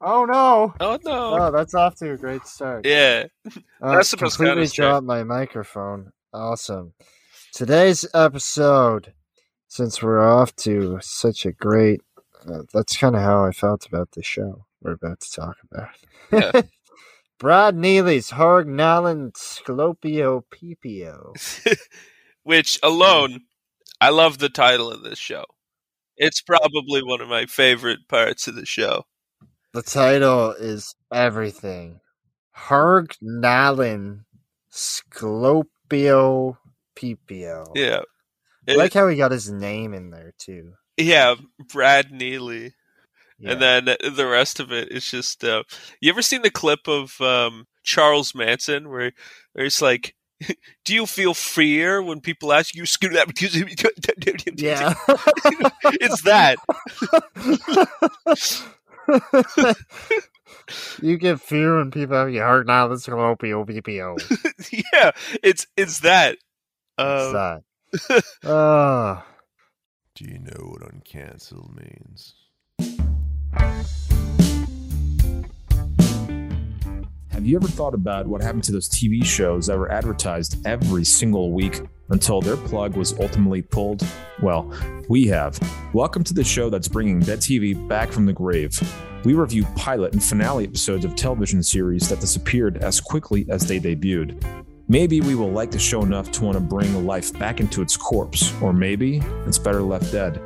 Oh no! Oh no! Oh, that's off to a great start. Yeah, Uh, that's best completely of dropped my microphone. Awesome. Today's episode, since we're off to such a great, uh, that's kind of how I felt about the show we're about to talk about. Yeah. Brad Neely's Harg Nallin' Sclopio Peepio. which alone, I love the title of this show. It's probably one of my favorite parts of the show. The title is everything. Harg Nallin' Sclopio Peepio. Yeah, I like how he got his name in there too. yeah, Brad Neely. Yeah. and then the rest of it is just uh, you ever seen the clip of um, charles manson where, where it's like do you feel fear when people ask you "Screw that," because yeah. it's that you get fear when people have your heart now. This Sclopio Peepio. yeah it's it's that What's um, that? Oh. Do you know what uncancel means? Have you ever thought about what happened to those TV shows that were advertised every single week until their plug was ultimately pulled? Well, we have. Welcome to the show that's bringing Dead TV back from the grave. We review pilot and finale episodes of television series that disappeared as quickly as they debuted. Maybe we will like the show enough to want to bring life back into its corpse, or maybe it's better left dead.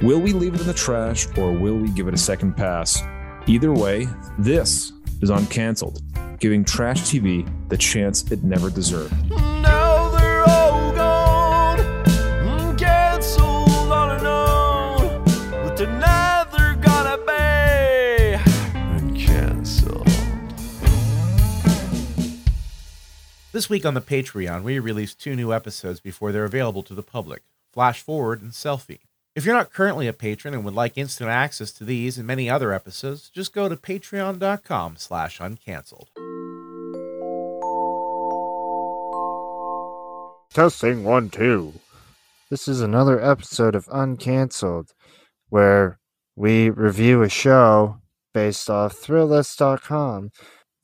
Will we leave it in the trash or will we give it a second pass? Either way, this is Uncancelled, giving trash TV the chance it never deserved. Now they're all gone, mm, canceled on and on, but they're gonna be uncancelled. This week on the Patreon, we release two new episodes before they're available to the public Flash Forward and Selfie. If you're not currently a patron and would like instant access to these and many other episodes, just go to patreon.com slash uncancelled. Testing one, two. This is another episode of Uncancelled, where we review a show based off Thrillist.com.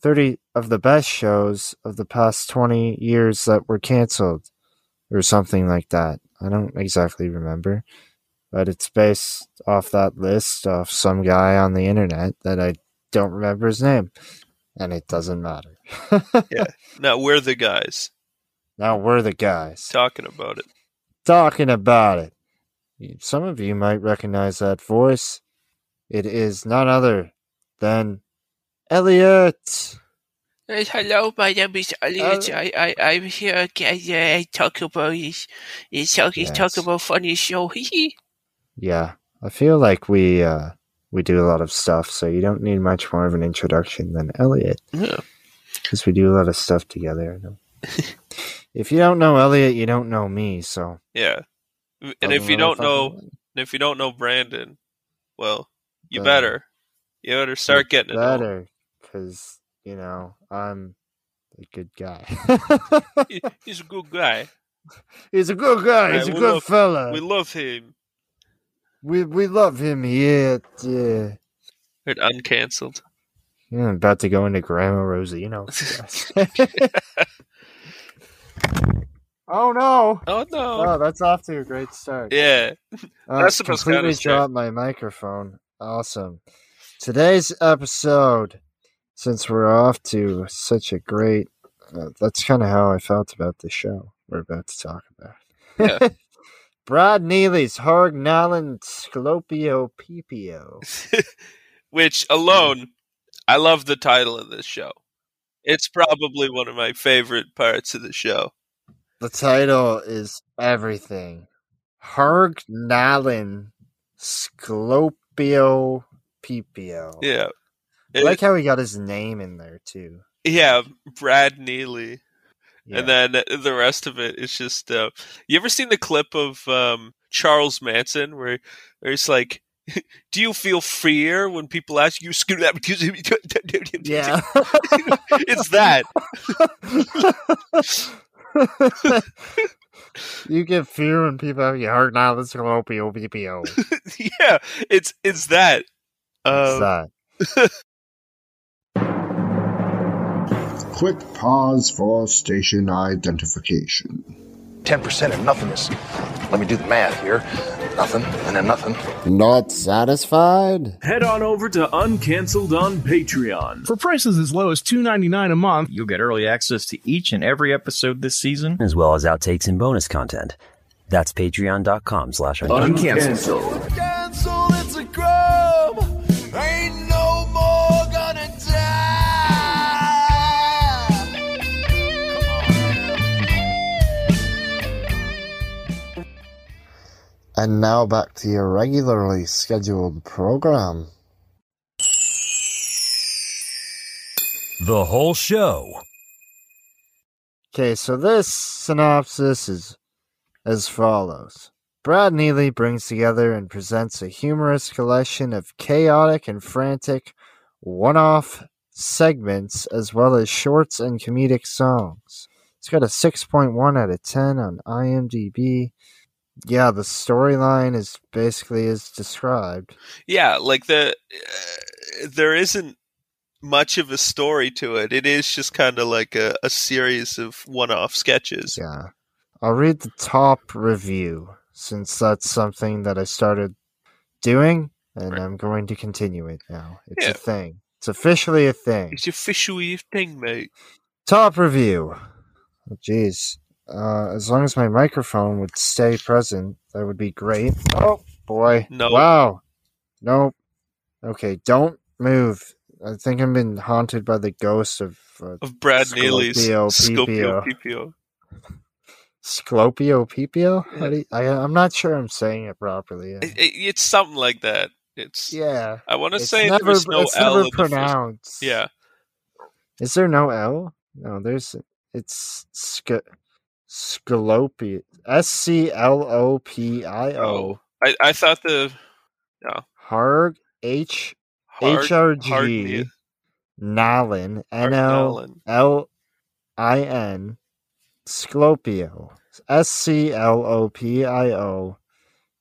30 of the best shows of the past 20 years that were canceled, or something like that. I don't exactly remember, but it's based off that list of some guy on the internet that I don't remember his name, and it doesn't matter. Yeah. now we're the guys Now we're the guys talking about it talking about it. Some of you might recognize that voice. It is none other than Elliot. Hello, my name is Elliot. Uh, I, I, I'm here again. Uh, I talk about this. It's talk, it's talk about funny show. Yeah, I feel like we uh we do a lot of stuff, so you don't need much more of an introduction than Elliot, Yeah. because we do a lot of stuff together. if you don't know Elliot, you don't know me. So, yeah and if you don't know and if you don't know brandon well you Uh, better you better start getting it better, because you know I'm a good guy. He- he's a good guy He's a good guy. He's Right, a good love- fella. we love him We we love him yet. Yeah. Heard uncancelled yeah, I'm about to go into Grandma Rosie, you know. oh no! oh no Oh, that's off to a great start. yeah Uh, that's completely dropped my microphone. Awesome. Today's episode, since we're off to such a great, uh, that's kind of how I felt about the show we're about to talk about. Yeah. Brad Neely's Harg Nallin' Sclopio Peepio. which alone i love the title of this show it's probably one of my favorite parts of the show The title is everything. Harg Nallin' Sclopio Peepio. yeah I like how he got his name in there too. yeah brad neely Yeah. and then the rest of it is just uh, you ever seen the clip of um, charles manson where, where it's like do you feel fear when people ask you "Screw that," because yeah. it's that you get fear when people have your heart now. This Sclopio Peepio. yeah it's it's that What's um, that? Quick pause for station identification. 10% of nothingness. Let me do the math here. Nothing, and then nothing. Not satisfied? Head on over to Uncancelled on Patreon. For prices as low as $2.99 a month, you'll get early access to each and every episode this season, as well as outtakes and bonus content. That's patreon.com slash uncancelled. Cancel, And now back to your regularly scheduled program. The whole show. Okay, so this synopsis is as follows Brad Neely brings together and presents a humorous collection of chaotic and frantic one off segments as well as shorts and comedic songs. It's got a 6.1 out of 10 on IMDb. Yeah, the storyline is basically as described. Yeah, like the uh, there isn't much of a story to it. It is just kind of like a, a series of one-off sketches. Yeah. I'll read the top review since that's something that I started doing and right. I'm going to continue it now. It's yeah. a thing. It's officially a thing. It's officially a thing, mate. Top review. Oh, jeez. Uh, as long as my microphone would stay present, that would be great. Oh boy! No. Wow. Nope. Okay, don't move. I think I'm being haunted by the ghost of uh, of Brad Neely's Scopio Peepio. Sclopio Peepio? Yeah. I, am not sure I'm saying it properly. It, it, it's something like that. It's yeah. I want to say never, there's no it's L never pronounced. First, yeah. Is there no L? No, there's. It's sc- Sclopio. S C L O P I O. Oh, I I thought the. No. Harg H H R G. Nalin N L L I N Sclopio. S C L O P I O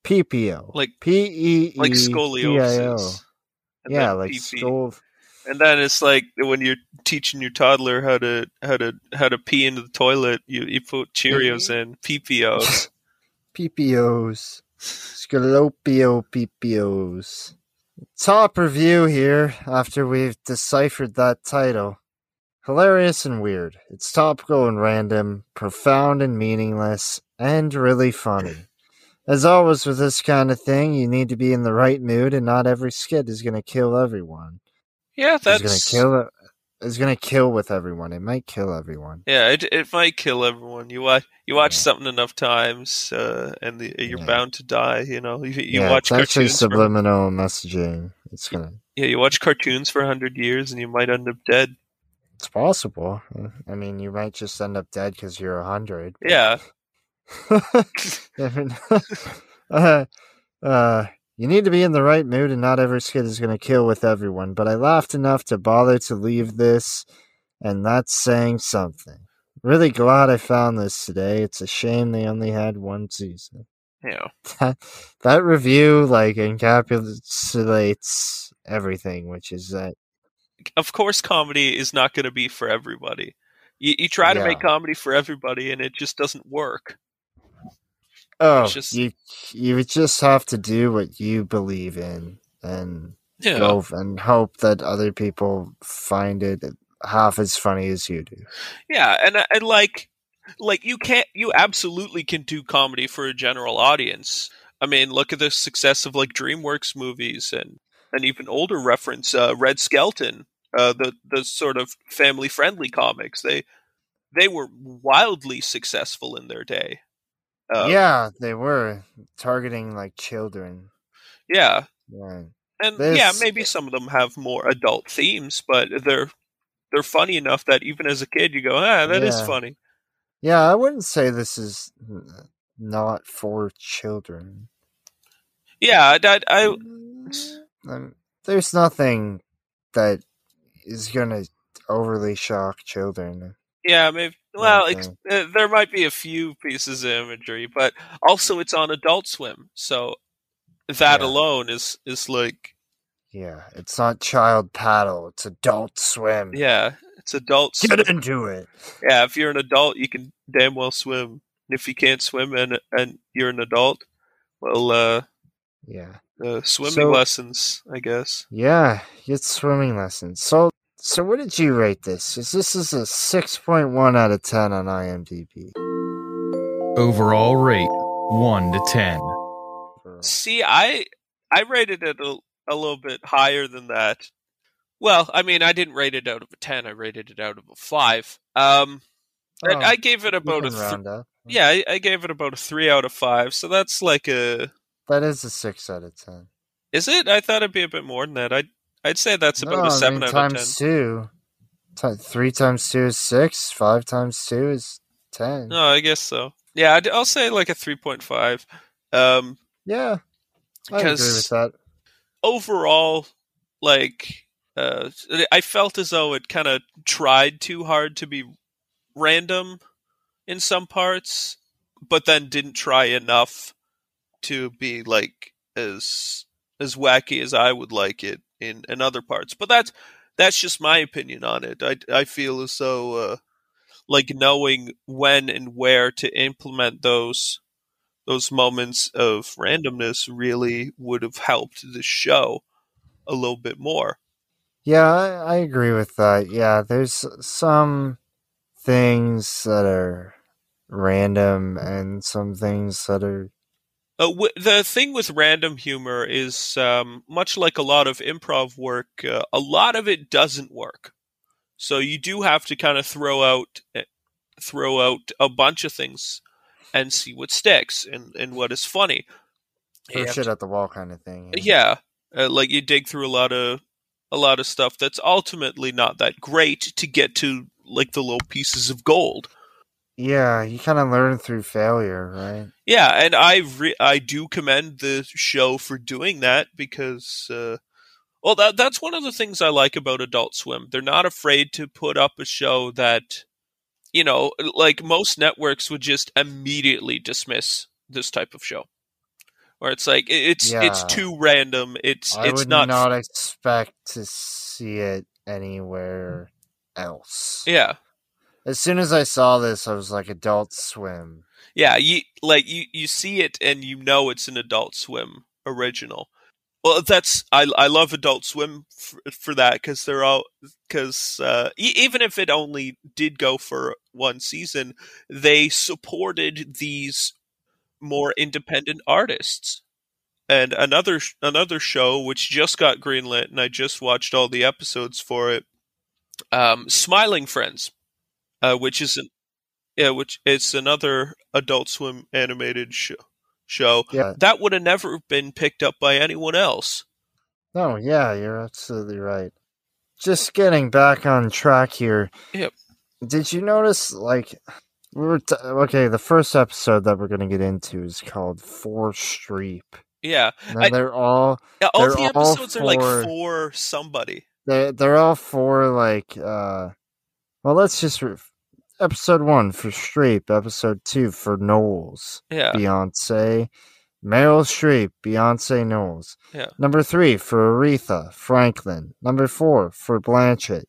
P P O. Like P E E like scoliosis. Yeah, like scol. And then it's like when you're teaching your toddler how to how to how to pee into the toilet, you, you put Cheerios mm-hmm. in PPOs. PPOs. Scalopio PPOs. Top review here after we've deciphered that title. Hilarious and weird. It's topical and random, profound and meaningless, and really funny. As always with this kind of thing, you need to be in the right mood, and not every skit is going to kill everyone. Yeah, that's It's going to kill. It's going to kill with everyone. It might kill everyone. Yeah, it it might kill everyone. You watch you watch yeah. something enough times, uh, and the, you're yeah. bound to die. You know, you, you yeah, watch it's actually subliminal messaging. It's gonna. Yeah, you watch cartoons for hundred years, and you might end up dead. It's possible. I mean, you might just end up dead because you're a hundred. Yeah. uh, uh, you need to be in the right mood, and not every skit is going to kill with everyone. But I laughed enough to bother to leave this, and that's saying something. Really glad I found this today. It's a shame they only had one season. Yeah. That, that review like encapsulates everything, which is that of course comedy is not going to be for everybody. You, you try to Yeah. make comedy for everybody, and it just doesn't work. Oh, just- you you just have to do what you believe in, and Yeah. go and hope that other people find it half as funny as you do. Yeah, and and like like you can't you absolutely can do comedy for a general audience. I mean, look at the success of like DreamWorks movies and an even older reference, uh, Red Skelton, uh, the the sort of family friendly comics. They they were wildly successful in their day. Uh, yeah, they were targeting like children. yeah, Yeah, and yeah, maybe some of them have more adult themes, but they're they're funny enough that even as a kid you go, ah, that is Yeah. funny. yeah. I wouldn't say this is not for children. Yeah, I, I Um, there's nothing that is gonna overly shock children. Yeah, maybe. Well, ex- uh, there might be a few pieces of imagery, but also it's on Adult Swim, so that Yeah. alone is is like Yeah, it's not child paddle. It's adult swim. yeah, It's adult. Get swim. into it. Yeah, if you're an adult, you can damn well swim. And if you can't swim and and you're an adult, well, uh, Yeah. uh swimming So- lessons, I guess. Yeah, get swimming lessons. So, so what did you rate this? Is this is a six point one out of ten on IMDb? Overall rate 1 to 10. See, I I rated it a, a little bit higher than that. Well, I mean, I didn't rate it out of a ten. I rated it out of a five. Um, Oh, and I gave it about a th- yeah, I, I gave it about a three out of five. So that's like a That is a six out of ten. is it? I thought it'd be a bit more than that. I'd I'd say that's about No, a I seven mean, out of ten. times two. Ti- three times two is six. Five times two is ten. No, I guess so. Yeah, I'd, I'll say like a three point five. Um, Yeah, I agree with that. overall, like, uh, I felt as though it kind of tried too hard to be random in some parts, but then didn't try enough to be like as as wacky as I would like it in in other parts. But that's that's just my opinion on it. I I feel as though uh, like knowing when and where to implement those those moments of randomness really would have helped the show a little bit more. Yeah, I, I agree with that. Yeah, there's some things that are random and some things that are Uh, w- the thing with random humor is um, much like a lot of improv work, uh, a lot of it doesn't work. So you do have to kind of throw out eh, throw out a bunch of things and see what sticks and, and what is funny. Throw shit to- at the wall kind of thing. yeah, uh, like you dig through a lot of a lot of stuff that's ultimately not that great to get to like the little pieces of gold. Yeah, you kind of learn through failure, right? Yeah, and I re- I do commend the show for doing that because uh, well that that's one of the things I like about Adult Swim. They're not afraid to put up a show that you know, like most networks would just immediately dismiss this type of show. Where it's like it- it's it's too random. It's I it's would not, not expect to see it anywhere else. Yeah. As soon as I saw this, I was like, Adult Swim. Yeah, you like you you see it and you know it's an Adult Swim original. Well, that's I I love Adult Swim for, for that because they're all because uh, e- even if it only did go for one season, they supported these more independent artists. And another another show which just got greenlit, and I just watched all the episodes for it. Um, Smiling Friends, uh, which is an yeah, which it's another Adult Swim animated show. Show Yeah. that would have never been picked up by anyone else. No, yeah, you're absolutely right. Just getting back on track here. Yep. Did you notice, like, we were t- okay? The first episode that we're gonna get into is called For Streep. Yeah, And I- they're all yeah, all they're the all episodes are like for- for somebody. They they're all for like uh well let's just re- episode one for Streep, episode two for Knowles. Yeah. Beyonce, Meryl Streep, Beyonce Knowles. Yeah. Number three for Aretha Franklin. Number four for Blanchett,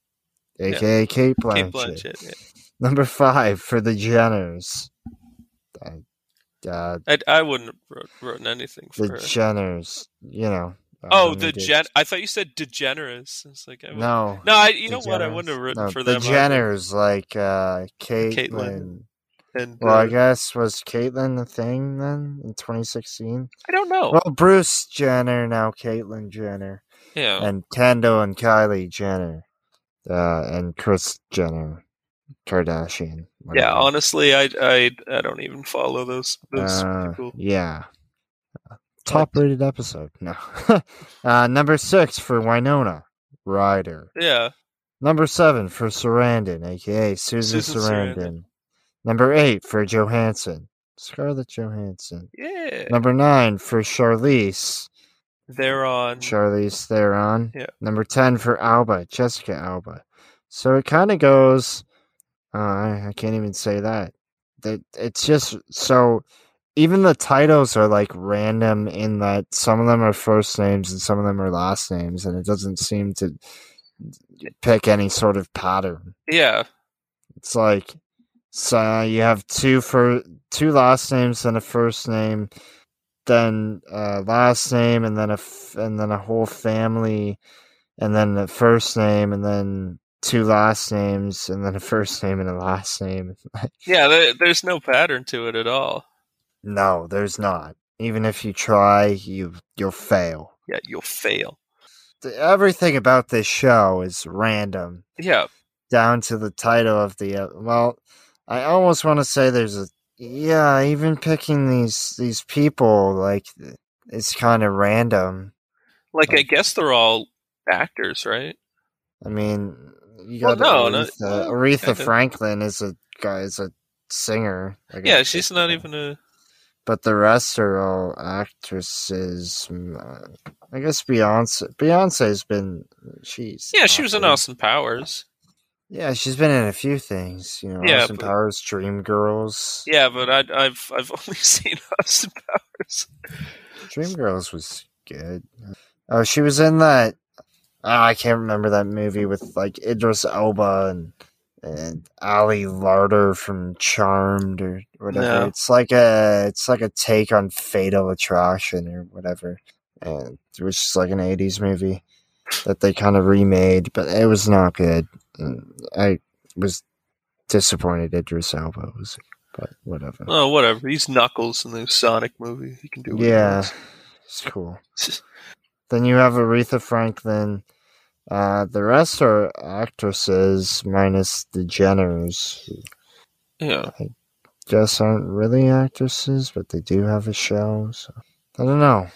aka Cate Blanchett. Cate Blanchett. Yeah. Number five for the Jenners. I, uh, I, I wouldn't have wrote, written anything for the her. Jenners, you know. Oh, the gen. I thought you said degenerous. It's like I would- No. no. I, you know what? I wouldn't have written No, for the them. Jenners, like uh, Caitlyn. Caitlyn and Well, I guess was Caitlyn the thing then in 2016? I don't know. Well, Bruce Jenner now Caitlyn Jenner, yeah, and Kendall and Kylie Jenner, uh, and Kris Jenner, Kardashian. yeah. Honestly, I, I I don't even follow those those Uh, people. Yeah. Top rated episode. No. uh, number six for Winona Ryder. Yeah, Number seven for Sarandon, aka Susan, Susan Sarandon. Sarandon. Number eight for Johansson, Scarlett Johansson. yeah. Number nine for Charlize, Theron. Charlize Theron. Yeah. Number ten for Alba, Jessica Alba. So it kind of goes. Uh, I, I can't even say that. That it's just so. Even the titles are like random in that some of them are first names and some of them are last names, and it doesn't seem to pick any sort of pattern. Yeah. It's like so you have two for two last names and a first name, then uh, last name and then a f- and then a whole family, and then a first name and then two last names and then a first name and a last name. Yeah, there, there's no pattern to it at all. No, there's not. Even if you try, you you'll fail. Yeah, you'll fail. The- Everything about this show is random. Yeah. down to the title of the uh, well i almost want to say there's a yeah even picking these these people like it's kind of random Like, I guess they're all actors, right? i mean you got no, no, aretha, well, aretha franklin is a guy is a singer like Yeah, she's not even a. but the rest are all actresses mm, uh, i guess beyonce beyonce's been she's Yeah, she was in. Austin Powers. yeah she's been in a few things you know Yeah, austin but- powers Dreamgirls Yeah, but I, I've I've only seen Austin Powers. Dreamgirls was good. Oh, she was in that. Oh, I can't remember that movie with like Idris Elba and and Ali Larter from Charmed or whatever. No. It's like a it's like a take on Fatal Attraction or whatever, and it was just like an '80s movie that they kind of remade, but it was not good. And I was disappointed Idris Elba was, but whatever. Oh, whatever. He's Knuckles in the Sonic movie. He can do Yeah, it's cool. then you have Aretha Franklin. Uh, the rest are actresses minus the Jenners. who Yeah. I guess aren't really actresses, but they do have a show. So I don't know.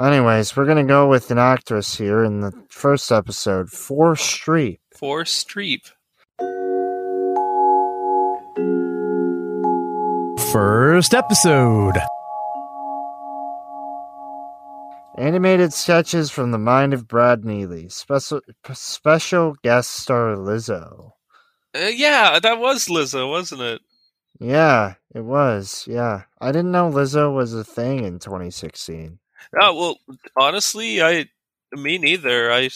Anyways, we're gonna go with an actress here in the first episode, For Streep. For Streep. First episode. Animated sketches from the mind of Brad Neely. Special special guest star Lizzo. Uh, yeah, that was Lizzo, wasn't it? Yeah, it was. Yeah, I didn't know Lizzo was a thing in 2016. Oh well, honestly, I me neither. I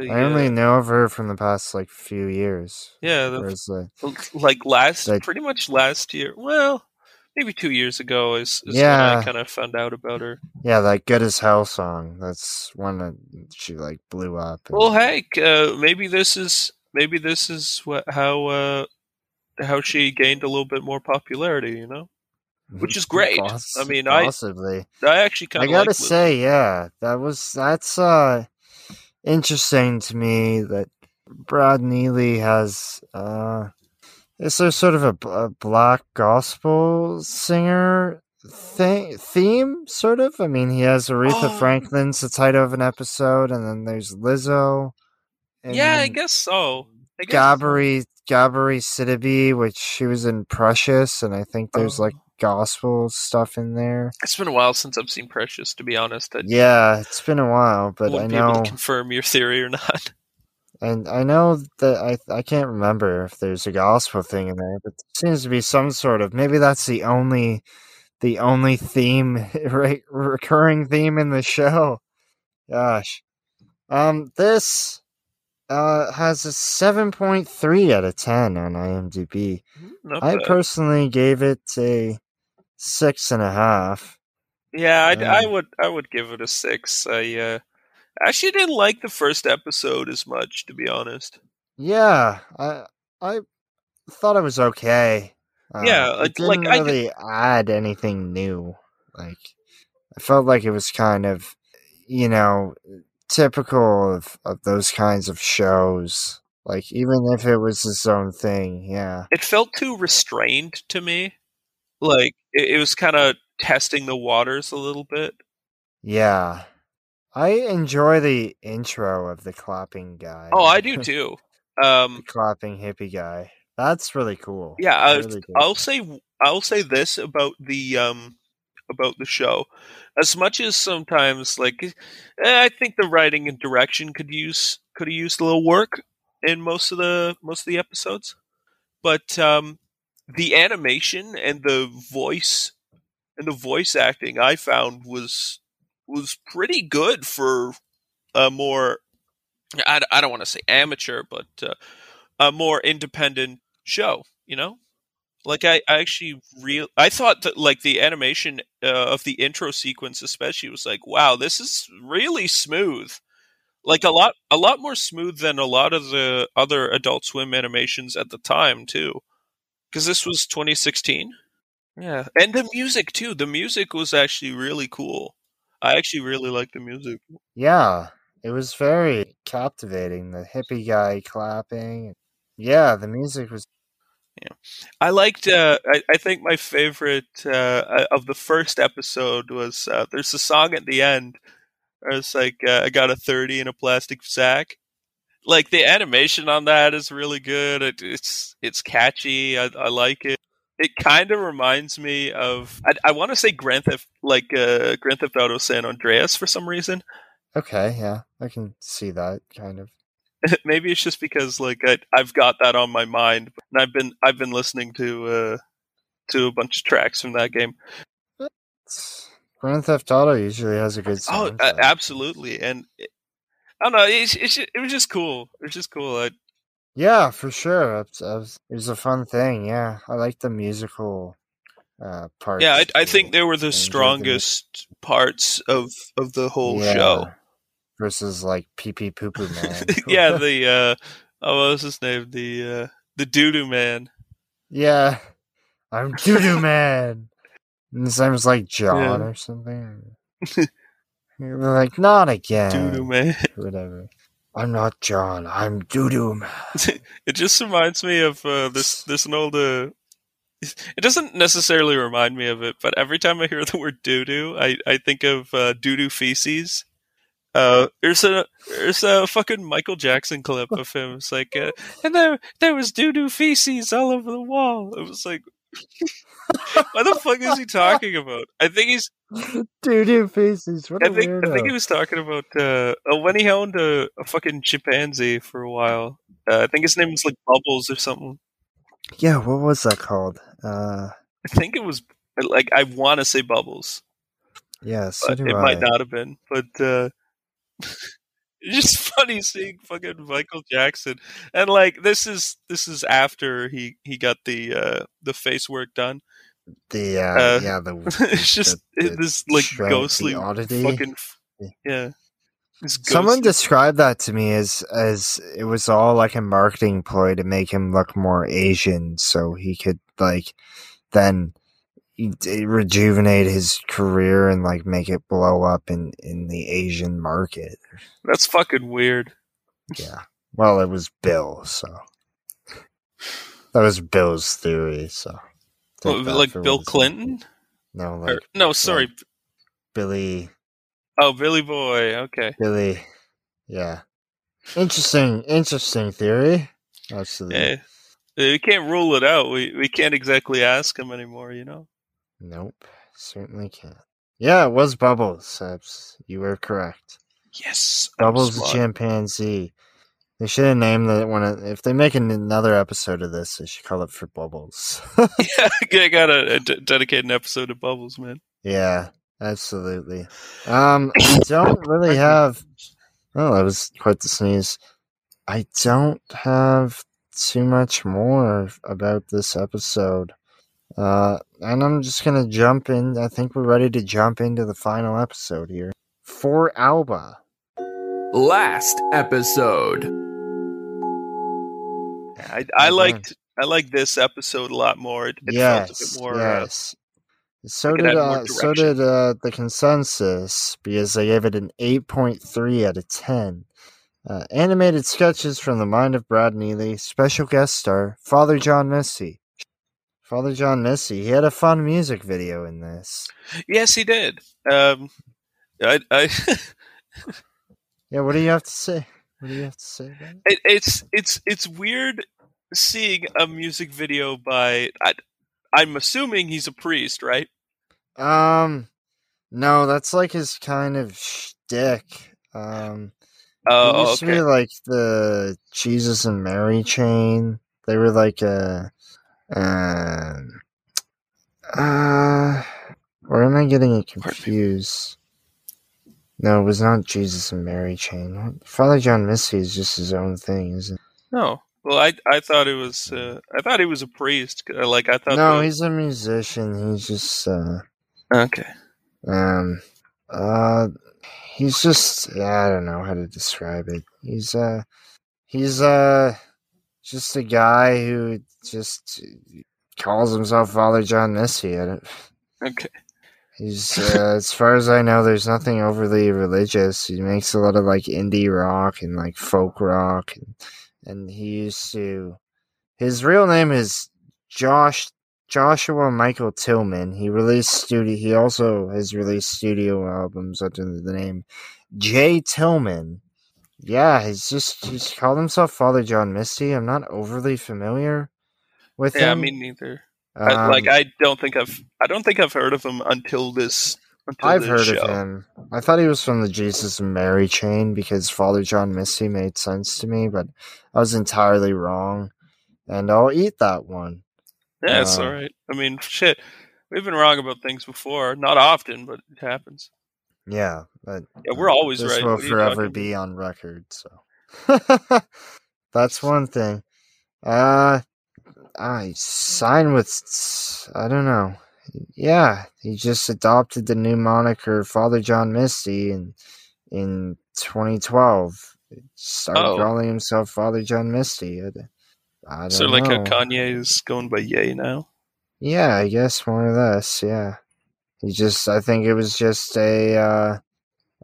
I only know of her from the past like few years. Yeah, the- the like last, Like- pretty much last year. Well, maybe two years ago is, is when Yeah. I kind of found out about her. yeah, that "Good as Hell" song. That's one that she like blew up. and- Well, hey, uh, maybe this is maybe this is what how uh, how she gained a little bit more popularity. You know, which is great. Poss- I mean, I possibly. I actually kind of I gotta like say, yeah, that was that's uh interesting to me that Brad Neely has uh is there sort of a black gospel singer thing theme sort of i mean he has aretha Oh. franklin's the title of an episode and then there's lizzo yeah, I guess so. I guess Gabri Gabri Sidibe, which she was in Precious, and I think there's Oh. like gospel stuff in there. it's been a while since I've seen Precious. To be honest, I Yeah, it's been a while, but I wouldn't be able know, to confirm your theory or not. And I know that I I can't remember if there's a gospel thing in there, but there seems to be some sort of maybe that's the only the only theme right recurring theme in the show. Gosh, um, this uh has a seven point three out of ten on IMDb. Not I bad. personally gave it a six and a half. Yeah, I'd, I Um, would I would give it a six. I uh, actually didn't like the first episode as much, to be honest. Yeah, I I thought it was okay. Uh, Yeah, it didn't like, I really add anything new. Like I felt like it was kind of, you know, typical of of those kinds of shows. Like even if it was its own thing, yeah. It felt too restrained to me. Like it, it was kind of testing the waters a little bit. Yeah. I enjoy the intro of the clapping guy. Oh, I do too. Um, clapping hippie guy. That's really cool. yeah, I, really I'll say I'll say this about the um about the show. As much as sometimes like eh, I think the writing and direction could use could have used a little work in most of the most of the episodes, but um, the animation and the voice and the voice acting I found was was pretty good for a more I, I don't want to say amateur, but uh, a more independent show. You know, like I, I actually real I thought that like the animation uh, of the intro sequence especially was like wow this is really smooth. Like a lot a lot more smooth than a lot of the other adult swim animations at the time too. Because this was 2016 yeah. And the music too. The music was actually really cool i actually really liked the music Yeah, it was very captivating. The hippie guy clapping. Yeah, the music was. Yeah, I liked. Uh, I, I think my favorite uh, of the first episode was uh, there's a song at the end. Where it's like uh, I got a thirty in a plastic sack. Like the animation on that is really good. It, it's it's catchy. I, I like it. It kind of reminds me of I, I want to say Grand Theft like uh, Grand Theft Auto San Andreas for some reason. Okay, yeah, I can see that kind of. Maybe it's just because like I, I've got that on my mind, and I've been I've been listening to uh, to a bunch of tracks from that game. Grand Theft Auto usually has a good Oh, uh, absolutely, and it, I don't know. It's, it's, it was just cool. It was just cool. I, Yeah, for sure. It was, it was a fun thing. Yeah, I like the musical uh, parts. yeah, I, I think they were the enjoyed the strongest parts of of the whole Yeah, show. versus like Pee Pee Poo Poo Man. yeah, the uh, oh, what was his name? The uh, the doo doo man. yeah, I'm Doo Doo Man. And his name was like John Yeah. or something. You're like, not again. Doo doo man. Whatever. I'm not John. I'm Doo Doo Man. it just reminds me of uh, this an old. Uh, it doesn't necessarily remind me of it, but every time I hear the word doo doo, I I think of uh, doo doo feces. Uh, there's a there's a fucking Michael Jackson clip of him. It's like, uh, and there there was doo doo feces all over the wall. It was like, what the fuck is he talking about? I think he's dude Faces. What I think weirdo. I think he was talking about uh, uh, when he owned a, a fucking chimpanzee for a while. Uh, I think his name was like Bubbles or something. Yeah, what was that called? Uh, I think it was like I want to say Bubbles, yeah, so do it I. might not have been. But uh, it's just funny seeing fucking Michael Jackson, and like this is this is after he he got the uh, the face work done. The uh, Uh, yeah, the it's just the- it- this like ghostly oddity. fucking yeah. Someone described that to me as as it was all like a marketing ploy to make him look more Asian, so he could like then rejuvenate his career and like make it blow up in in the Asian market. that's fucking weird. Yeah. Well, it was Bill, so that was Bill's theory. So What, like Bill what it's worth. Clinton? No, Or- no, sorry. Billy. Oh, Billy Boy. Okay. Billy. Yeah. Interesting. Interesting theory. Absolutely. Yeah. We can't rule it out. We we can't exactly ask him anymore, you know. Nope, certainly can't. Yeah, it was Bubbles. That's, you were correct. Yes. Bubbles the chimpanzee. They should have named that one. of- If they make another episode of this, they should call it for Bubbles. yeah, I gotta uh, d- dedicate an episode to Bubbles, man. yeah, absolutely. Um, I don't really have. Oh, that was quite the sneeze. I don't have too much more about this episode. Uh, and I'm just gonna jump in. I think we're ready to jump into the final episode here for Alba. Last episode. I I liked I liked this episode a lot more. It, it yes, felt a bit more. Uh, yes. so did uh, so did uh, the consensus because they gave it an eight point three out of ten. Uh, animated sketches from the mind of Brad Neely. Special guest star Father John Misty. Father John Misty. He had a fun music video in this. yes, he did. Um, I I Yeah, what do you have to say? What do you have to say it? it, it's it's it's weird seeing a music video by. I, I'm assuming he's a priest, right? Um, no, that's like his kind of shtick. Um, it Oh, used to be like the Jesus and Mary chain. They were like a, um, uh, or am I getting it confused? No, it was not Jesus and Mary chain. Father John Misty is just his own thing, isn't? No. Well, I I thought it was uh, I thought he was a priest. Uh, Like I thought. No, the- he's a musician. He's just uh okay. um uh he's just I don't know how to describe it. He's uh he's uh just a guy who just calls himself Father John Misty. Okay. He's, uh, as far as I know, there's nothing overly religious. He makes a lot of like indie rock and like folk rock, and, and he used to. His real name is Josh Joshua Michael Tillman. He released studio. He also has released studio albums under the name Jay Tillman. Yeah, he's just he's called himself Father John Misty. I'm not overly familiar with Yeah, him. me neither. I, like Um, I don't think I've I don't think I've heard of him until this. Until I've this heard show. of him. I thought he was from the Jesus and Mary chain because Father John Misty made sense to me, but I was entirely wrong. And I'll eat that one. Yeah, it's Uh, all right. I mean, shit, we've been wrong about things before. Not often, but it happens. Yeah, but Yeah, we're always this right. will forever be on record. So that's one thing. Uh, I signed with. I don't know. Yeah, he just adopted the new moniker Father John Misty in in 2012. Started Oh. calling himself Father John Misty. I, I don't So like know. how Kanye is going by Ye now. Yeah, I guess more or less. Yeah, he just. I think it was just a. uh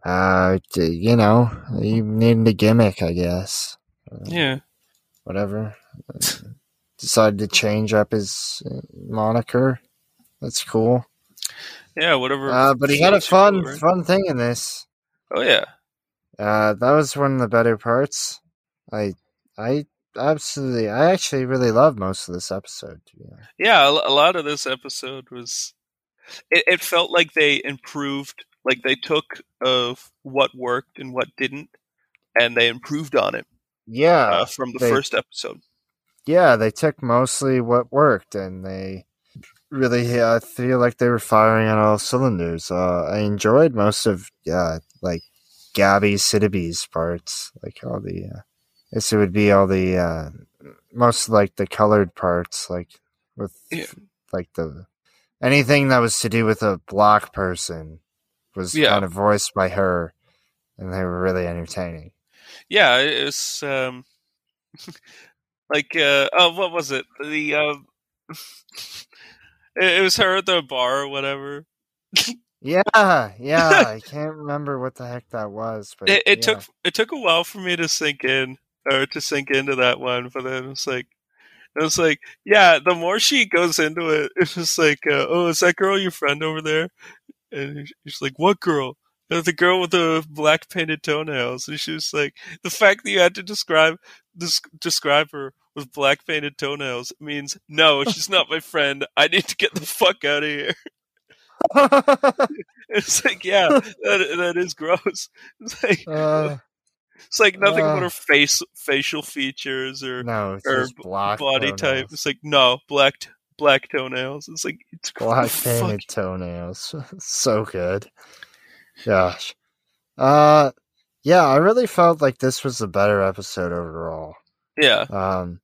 uh, you know, you needed a gimmick, I guess. Uh, Yeah. Whatever. Decided to change up his uh, moniker. That's cool. Yeah, whatever. Uh, but he had a fun, fun thing in this. Oh yeah. Uh, that was one of the better parts. I, I absolutely, I actually really love most of this episode. To be honest. Yeah, a, a lot of this episode was. It, it felt like they improved, like they took of what worked and what didn't, and they improved on it Yeah, uh, from the they- first episode. Yeah, they took mostly what worked, and they really, I feel like they were firing on all cylinders. Uh, I enjoyed most of, yeah, like Gabby Sidibe's parts, like all the, uh, I guess it would be all the, uh, most like the colored parts, like with, Yeah. like the anything that was to do with a black person was Yeah. kind of voiced by her, and they were really entertaining. Yeah, it was um, like uh, oh, what was it? The um, it, it was her at the bar or whatever. Yeah, yeah, I can't remember what the heck that was, but It, it yeah. took it took a while for me to sink in or to sink into that one, but then it's like it was like yeah. The more she goes into it, it's just like uh, oh, is that girl your friend over there? And she's like, what girl? "Uh, The girl with the black painted toenails. And she was like, the fact that you had to describe des- describe her with black painted toenails means no, she's not my friend. I need to get the fuck out of here. it's like, yeah, that that is gross. It's like, Uh, it's like nothing about uh. her face, facial features or No, or body type. It's like no black black toenails. It's like it's black painted toenails. so good. Gosh. Uh yeah, I really felt like this was a better episode overall. Yeah, Um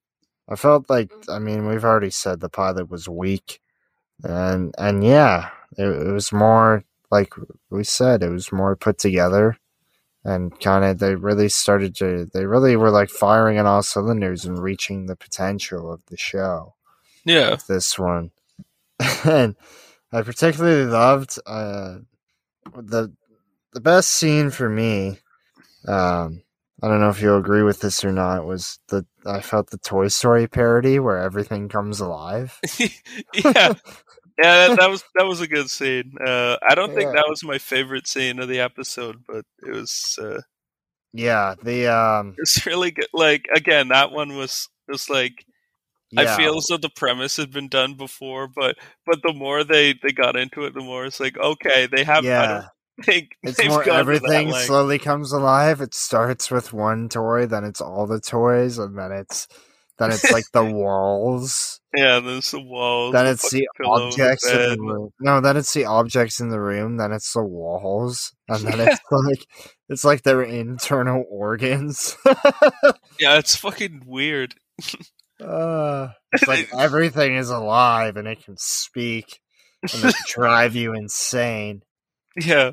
I felt like I mean, we've already said the pilot was weak. And and yeah, it, it was more like we said, it was more put together and kind of they really started to they really were like firing on all cylinders and reaching the potential of the show yeah. this one. and I particularly loved uh, the the best scene for me. Um, I don't know if you'll agree with this or not. Was the I felt the Toy Story parody where everything comes alive. yeah, yeah. That, that was that was a good scene. Uh, I don't think Yeah. that was my favorite scene of the episode, but it was uh, yeah, the um, it's really good. Like again, that one was was like I feel as though the premise had been done before, but but the more they they got into it, the more it's like okay, they have. Yeah. don't It's more to that everything slowly comes alive. It starts with one toy, then it's all the toys, and then it's Then it's like the walls. Yeah, there's the walls. Then the it's the objects in the room. No, then it's the objects in the room. Then it's the walls, and then it's like it's like their internal organs. Yeah, it's fucking weird. uh, it's like everything is alive and it can speak and it drive you insane. Yeah.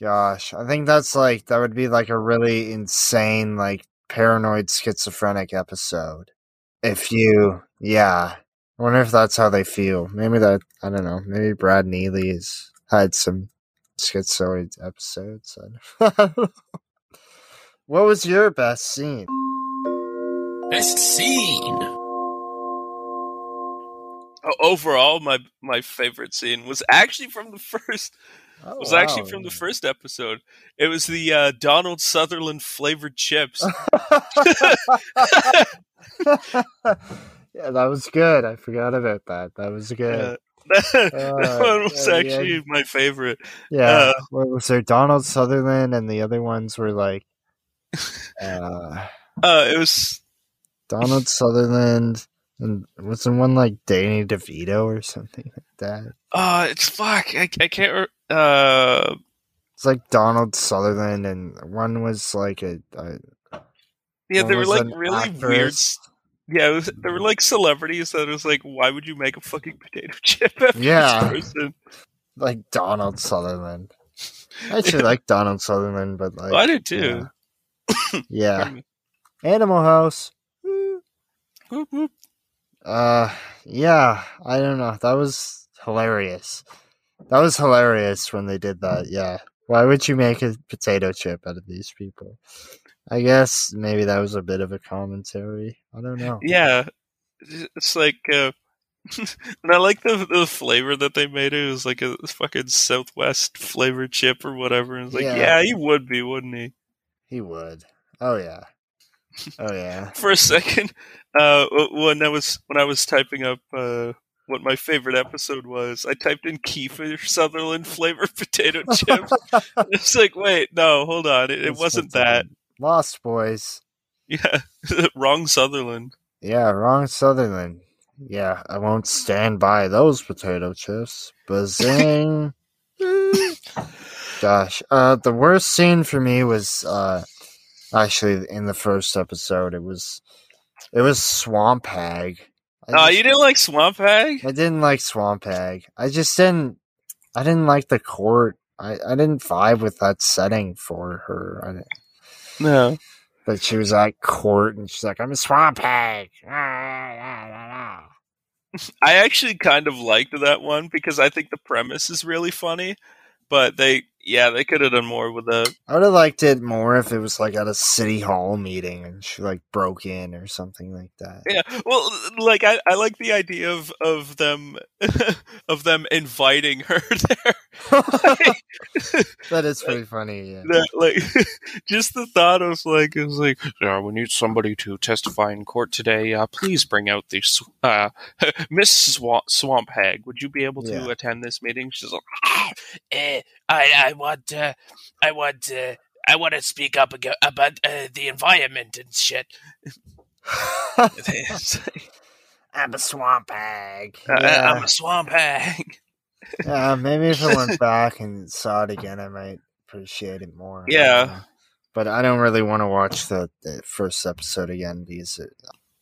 Gosh, I think that's like that would be like a really insane, like paranoid schizophrenic episode. If you, yeah, I wonder if that's how they feel. Maybe that I don't know. Maybe Brad Neely's had some schizoid episodes. I don't know. what was your best scene? Best scene. Overall, my my favorite scene was actually from the first. Oh, was actually from the first episode. It was the uh, Donald Sutherland flavored chips. yeah, that was good. I forgot about that. That was good. that Uh, one was yeah, actually yeah. my favorite. Yeah, Uh, what was there? Donald Sutherland, and the other ones were like, uh, uh, it was Donald Sutherland, and was there one like Danny DeVito or something like that? uh, it's fuck. I, I can't. re- Uh, It's like Donald Sutherland, and one was like a, a yeah, they were like really weird. Yeah, was, they were like celebrities that was like, why would you make a fucking potato chip after Yeah. like Donald Sutherland. I actually like Donald Sutherland, but like I did too. Yeah. yeah. Animal House. Whoop, whoop. Uh, yeah, I don't know. That was hilarious. That was hilarious when they did that. Yeah. Why would you make a potato chip out of these people? I guess maybe that was a bit of a commentary. I don't know. Yeah, it's like, uh, and I like the the flavor that they made it. It was like a fucking Southwest flavor chip or whatever. And it's like, Yeah. yeah. he would be, wouldn't he? He would. Oh yeah. Oh yeah. For a second, uh, when I was when I was typing up uh, what my favorite episode was, I typed in Kiefer Sutherland flavored potato chips. it's like, wait, no, hold on, it, it wasn't that. Lost Boys. Yeah, wrong Sutherland. Yeah, wrong Sutherland. Yeah, I won't stand by those potato chips. Bazing. Gosh, uh, the worst scene for me was uh, actually in the first episode. It was it was Swamp Hag. I Oh, just- you didn't like Swamp Hag? I didn't like Swamp Hag. I just didn't. I didn't like the court. I, I didn't vibe with that setting for her. I didn't, No. but she was at court and she's like, "I'm a Swamp Hag." Ah, ah, ah, I actually kind of liked that one because I think the premise is really funny, but they, yeah, they could have done more with that. I would have liked it more if it was like at a city hall meeting and she like broke in or something like that. Yeah, well, like I, I like the idea of of them of them inviting her there. That is pretty funny. Yeah. That, like just the thought of like it was like yeah, we need somebody to testify in court today. Uh, please bring out the uh, Miss Swamp, Swamp Hag. Would you be able to Yeah. attend this meeting? She's like, Uh, I I want uh, I want uh, I want to speak up ag- about uh, the environment and shit. I'm a swamp hag. Uh, Yeah. I'm a swamp hag. yeah, maybe if I went back and saw it again, I might appreciate it more. Yeah. know. But I don't really want to watch the, the first episode again because it,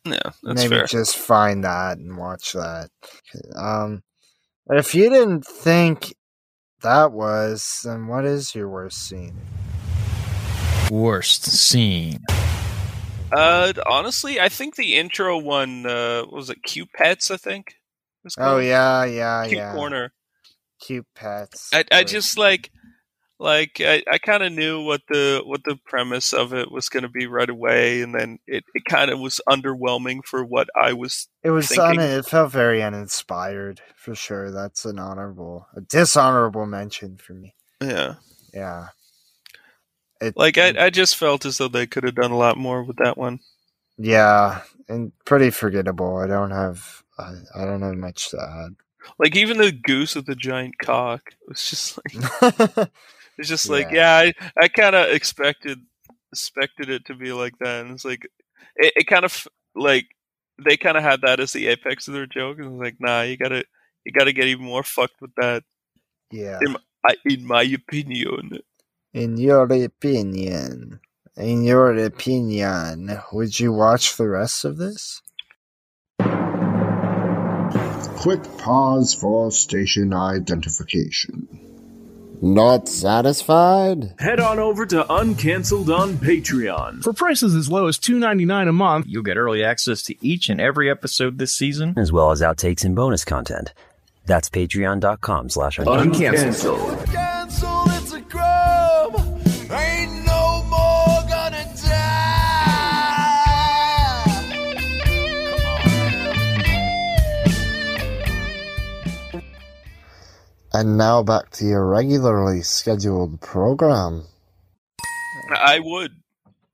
Yeah, that's maybe fair. just find that and watch that. Um, but if you didn't think that was, then what is your worst scene? Worst scene. Uh, honestly, I think the intro one uh, what was it cute pets. I think. Oh yeah, yeah, cute yeah. corner. Cute pets. I, I just like like I, I kind of knew what the what the premise of it was going to be right away, and then it, it kind of was underwhelming for what I was. It was thinking. un- it felt very uninspired for sure. That's an honorable, a dishonorable mention for me. Yeah, Yeah. It, like I, I just felt as though they could have done a lot more with that one. yeah, and pretty forgettable. I don't have, I, I don't have much to add. Like even the goose with the giant cock was just like it's just like Yeah. yeah, I, I kind of expected expected it to be like that, and it's like it, it kind of like they kind of had that as the apex of their joke, and I was like, nah, you gotta you gotta get even more fucked with that. Yeah. In my, in my opinion. In your opinion, in your opinion, would you watch the rest of this? Quick pause for station identification. Not satisfied? Head on over to Uncancelled on Patreon. For prices as low as $2.99 a month, you'll get early access to each and every episode this season, as well as outtakes and bonus content. That's patreon.com slash uncancelled. And now back to your regularly scheduled program. I would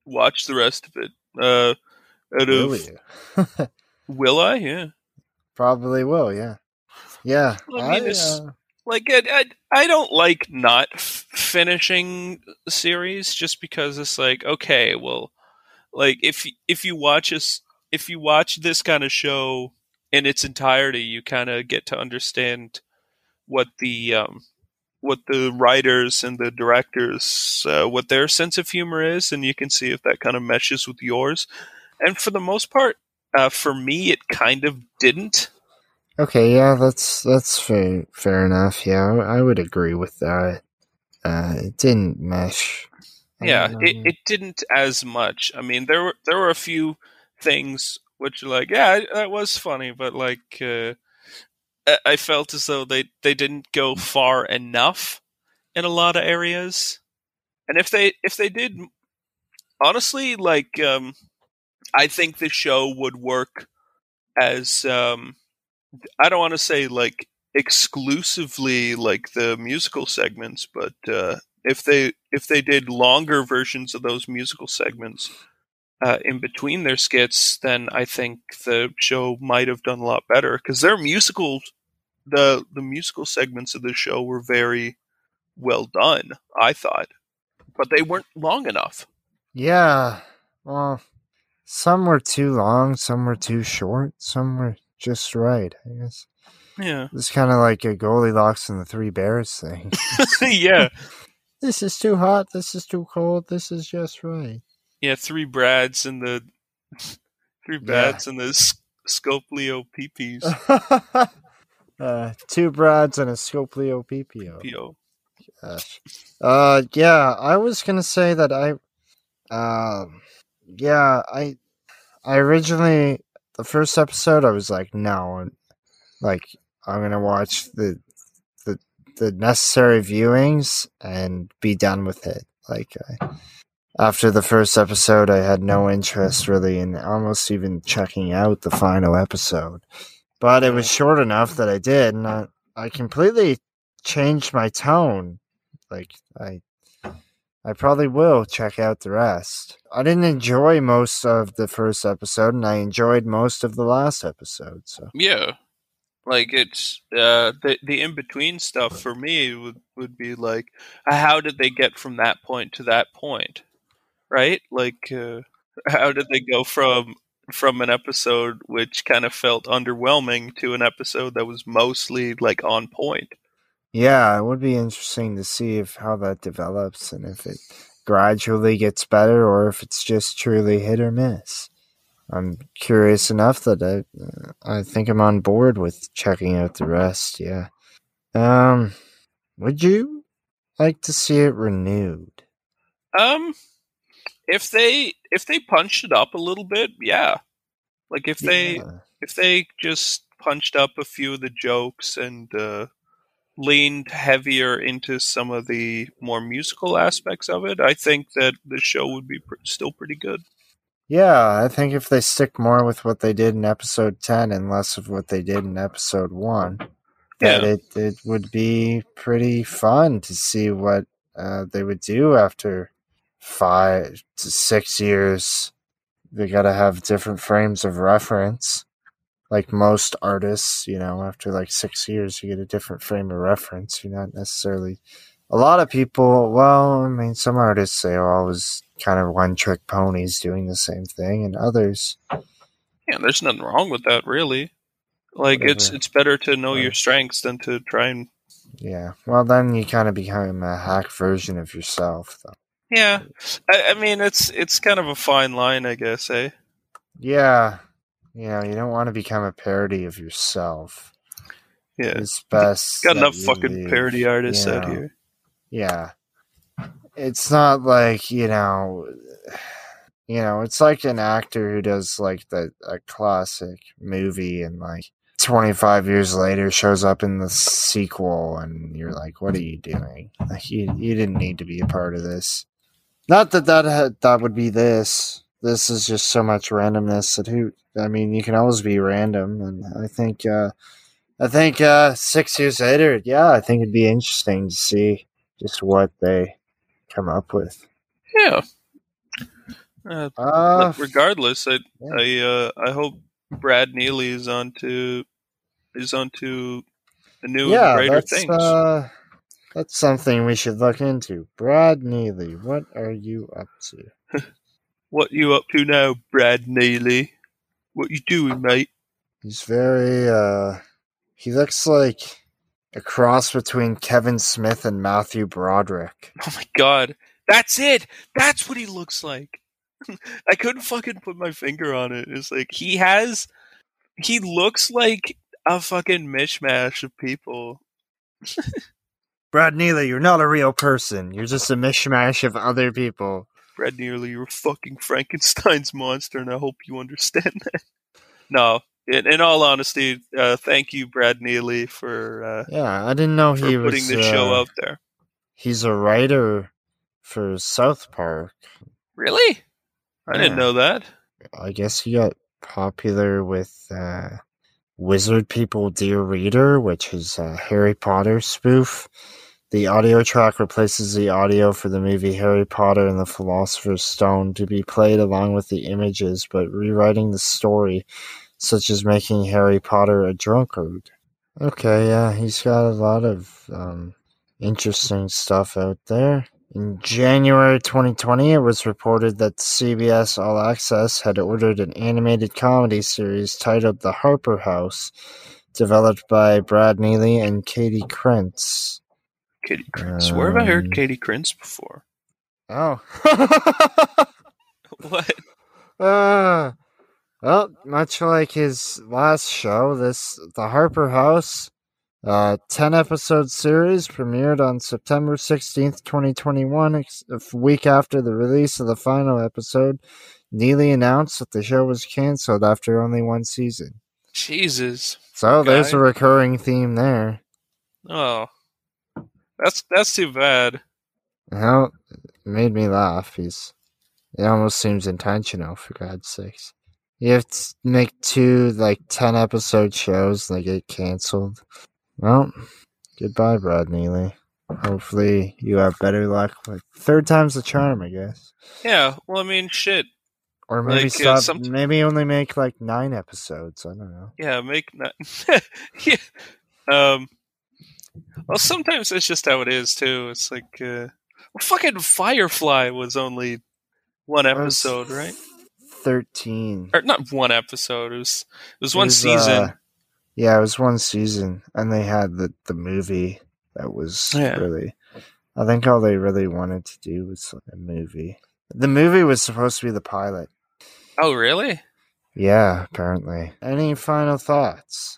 watch the rest of it. Uh, out Will of you? will I? Yeah. Probably will, yeah. Yeah. I mean, I, uh, like I, I, I don't like not f- finishing series just because it's like okay, well, like if if you watch us if you watch this kind of show in its entirety, you kind of get to understand what the um, what the writers and the directors uh, what their sense of humor is, and you can see if that kind of meshes with yours. And for the most part, uh, for me, it kind of didn't. Okay, yeah, that's that's fair fair enough. Yeah, I, would agree with that. Uh, it didn't mesh. I yeah it, it didn't as much i mean there were there were a few things which are like yeah that was funny but like uh, I- felt as though they they didn't go far enough in a lot of areas. And if they if they did honestly like um i think the show would work as um i don't want to say like exclusively like the musical segments but uh if they if they did longer versions of those musical segments uh, in between their skits, then I think the show might have done a lot better because their musical the the musical segments of the show were very well done. I thought, but they weren't long enough. Yeah. Well, some were too long, some were too short, some were just right, I guess. Yeah, It's kind of like a Goldilocks and the Three Bears thing. yeah, this is too hot, this is too cold, this is just right. Yeah. Three Brads and the three Brads and the Scoplio Peepios. uh, two Brads and a Scoplio Peepio. PO. Gosh. Uh, yeah, I was gonna say that I, um, yeah, I, I originally the first episode I was like, no, like I'm gonna watch the, the, the necessary viewings and be done with it. Like, I, after the first episode, I had no interest really in almost even checking out the final episode, but it was short enough that I did, and I, I completely changed my tone like I I probably will check out the rest. I didn't enjoy most of the first episode and I enjoyed most of the last episode, so Yeah. Like it's uh the the in between stuff for me would would be like how did they get from that point to that point? Right? Like uh how did they go from from an episode which kind of felt underwhelming to an episode that was mostly like on point? yeah, it would be interesting to see if how that develops and if it gradually gets better or if it's just truly hit or miss. I'm curious enough that I I think I'm on board with checking out the rest. Yeah. Um, would you like to see it renewed? Um if they if they punched it up a little bit, yeah. Like if they Yeah. if they just punched up a few of the jokes and uh, leaned heavier into some of the more musical aspects of it, I think that the show would be pr- still pretty good. Yeah, I think if they stick more with what they did in episode 10 and less of what they did in episode 1, that it, it would be pretty fun to see what uh, they would do after five to six years. They got to have different frames of reference. Like most artists, you know, after like six years, you get a different frame of reference. You're not necessarily. A lot of people, well, I mean, some artists, they are always kind of one trick ponies doing the same thing, and others, Yeah, there's nothing wrong with that, really. Like it's Whatever. it's better to know your strengths than to try and Yeah. Well, then you kind of become a hack version of yourself, though. Yeah. I, I mean, it's it's kind of a fine line, I guess. Eh? Yeah. You know, you don't want to become a parody of yourself. Yeah. It's best. Got enough fucking leave, parody artists you out here. Yeah. It's not like, you know, you know, it's like an actor who does like the a classic movie and like 25 years later shows up in the sequel and you're like, what are you doing? Like you, you didn't need to be a part of this. Not that that had, that would be this. This is just so much randomness that who I mean, you can always be random and I think uh I think uh 6 years later, yeah, I think it'd be interesting to see just what they come up with. Yeah. Uh, Uh, regardless, I I uh, I hope Brad Neely is on to is on to new yeah, and greater things. That's something we should look into. Brad Neely, what are you up to? What you up to now, Brad Neely? What you doing, mate? He's very uh he looks like a cross between Kevin Smith and Matthew Broderick. Oh my god, that's it. That's what he looks like. I couldn't fucking put my finger on it. It's like he has, he looks like a fucking mishmash of people. Brad Neely, you're not a real person. You're just a mishmash of other people. Brad Neely, you're a fucking Frankenstein's monster, and I hope you understand that. No, in, in all honesty, uh, thank you, Brad Neely, for uh, Yeah, I didn't know he putting was the show uh, out there. He's a writer for South Park. Really? I didn't know that. I guess he got popular with uh, Wizard People Dear Reader, which is a Harry Potter spoof. The audio track replaces the audio for the movie Harry Potter and the Philosopher's Stone to be played along with the images, but rewriting the story, such as making Harry Potter a drunkard. Okay, yeah, he's got a lot of um, interesting stuff out there. In January 2020, it was reported that CBS All Access had ordered an animated comedy series titled The Harper House, developed by Brad Neely and Katie Krentz. Katie Krintz. Where have I Um, heard Katie Krintz before? Oh. What? Uh, well, much like his last show, this The Harper House, uh, 10 episode series premiered on September 16th, 2021, ex- a week after the release of the final episode. Neely announced that the show was canceled after only one season. Jesus. So there's a recurring theme there. Oh, that's that's too bad. Well, it made me laugh. He's it almost seems intentional for God's sakes. You have to make two like ten episode shows and they get canceled. Well, goodbye, Brad Neely. Hopefully you have better luck with third time's the charm, I guess. Yeah. Well, I mean, shit. Or maybe Like, uh, stop some- maybe only make like nine episodes. I don't know. Yeah, make not. yeah. Um. Well, sometimes it's just how it is too. It's like, uh, fucking Firefly was only one episode, right? Thirteen. Or not one episode. It was it was It one was, season. uh, yeah, it was one season, and they had the the movie that was Yeah. really. I think all they really wanted to do was like, a movie. The movie was supposed to be the pilot. oh, really? Yeah, apparently. Any final thoughts?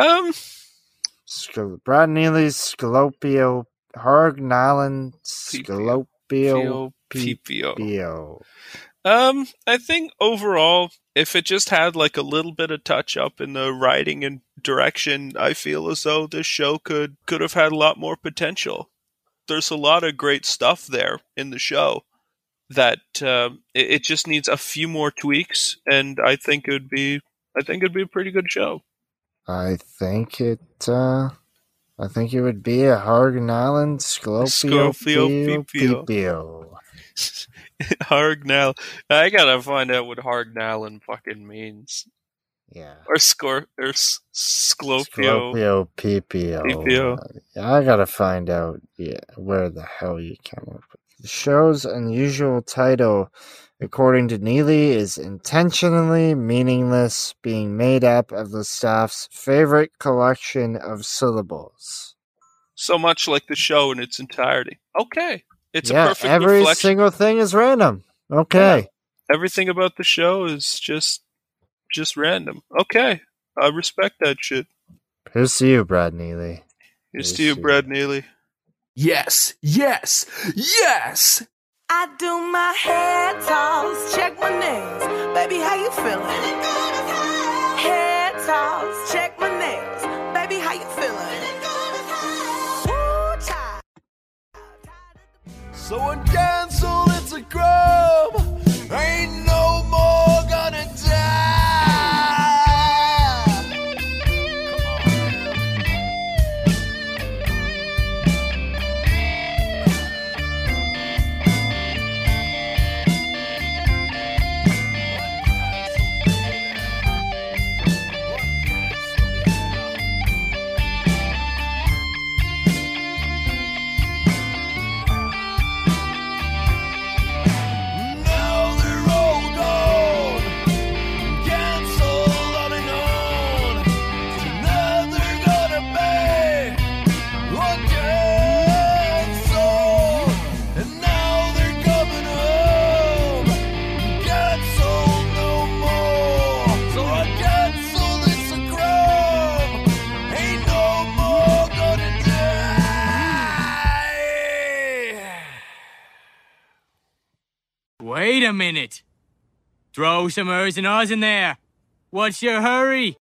Um. Scal- Brad Neely's Scalopio Harg Nallin' Scalopio. Peepio. Um, I think overall, if it just had like a little bit of touch up in the writing and direction, I feel as though this show could could have had a lot more potential. There's a lot of great stuff there in the show that um, it, it just needs a few more tweaks, and I think it would be I think it'd be a pretty good show. I think it. uh I think it would be a Scalopio Peepio. Peepio. Hargnal, I gotta find out what Harg Nallin' fucking means. Yeah. Or score or s- Sclopio. Scalopio Peepio. Peepio. I gotta find out. Yeah, where the hell you come up The show's unusual title, according to Neely, is intentionally meaningless, being made up of the staff's favorite collection of syllables. So much like the show in its entirety. Okay. It's yeah, a perfect every reflection. single thing is random. Okay. Everything about the show is just just random. Okay. I respect that shit. Here's to you, Brad Neely. Here's to you, Brad Neely. Yes, yes, yes! I do my hair toss, check my nails. Baby, how you feeling? Hair toss, check my nails. Baby, how you feeling? So uncancelled, it's a crime. Ain't a minute. Throw some Ers and Oz in there. What's your hurry?